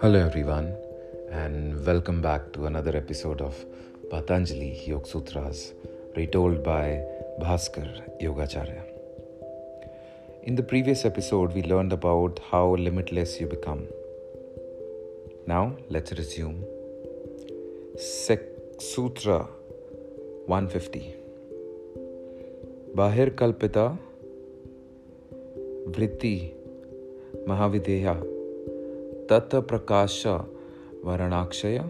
Hello, everyone, and welcome back to another episode of Patanjali Yoga Sutras, retold by Bhaskar Yogacharya. In the previous episode, we learned about how limitless you become. Now, let's resume. Sek- Sutra 150 Bahir Kalpita Mahavideya Tata Prakasha Varanakshaya.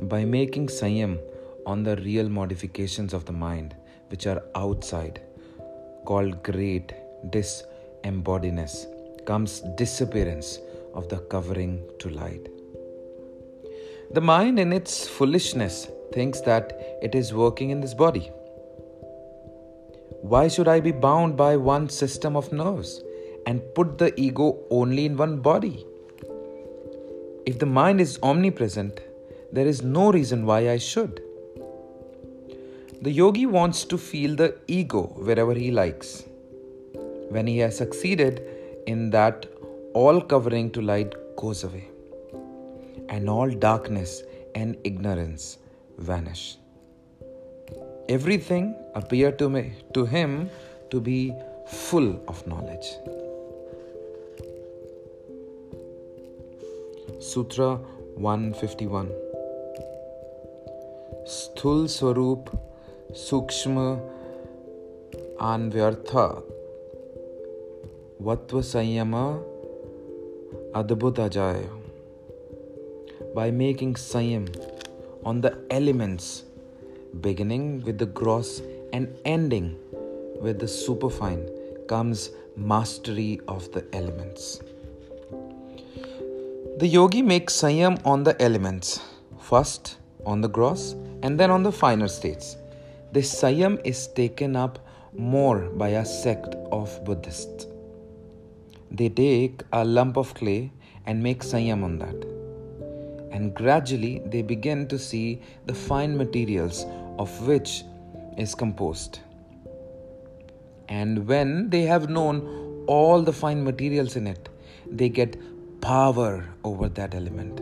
By making Sanyam on the real modifications of the mind, which are outside, called great disembodiedness, comes disappearance of the covering to light. The mind, in its foolishness, thinks that it is working in this body. Why should I be bound by one system of nerves? and put the ego only in one body. If the mind is omnipresent, there is no reason why I should. The yogi wants to feel the ego wherever he likes. When he has succeeded in that, all covering to light goes away, and all darkness and ignorance vanish everything appeared to, me, to him to be full of knowledge. Sutra 151 Sthul स्वरूप sukshma अन्व्यर्थ vatva संयम अद्भुत अजाय by making Sanyam on the elements beginning with the gross and ending with the superfine comes mastery of the elements the yogi makes Sanyam on the elements, first on the gross and then on the finer states. This Sanyam is taken up more by a sect of Buddhists. They take a lump of clay and make Sanyam on that. And gradually they begin to see the fine materials of which is composed. And when they have known all the fine materials in it, they get power over that element.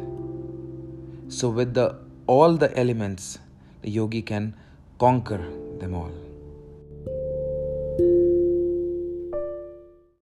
So with the all the elements, the yogi can conquer them all.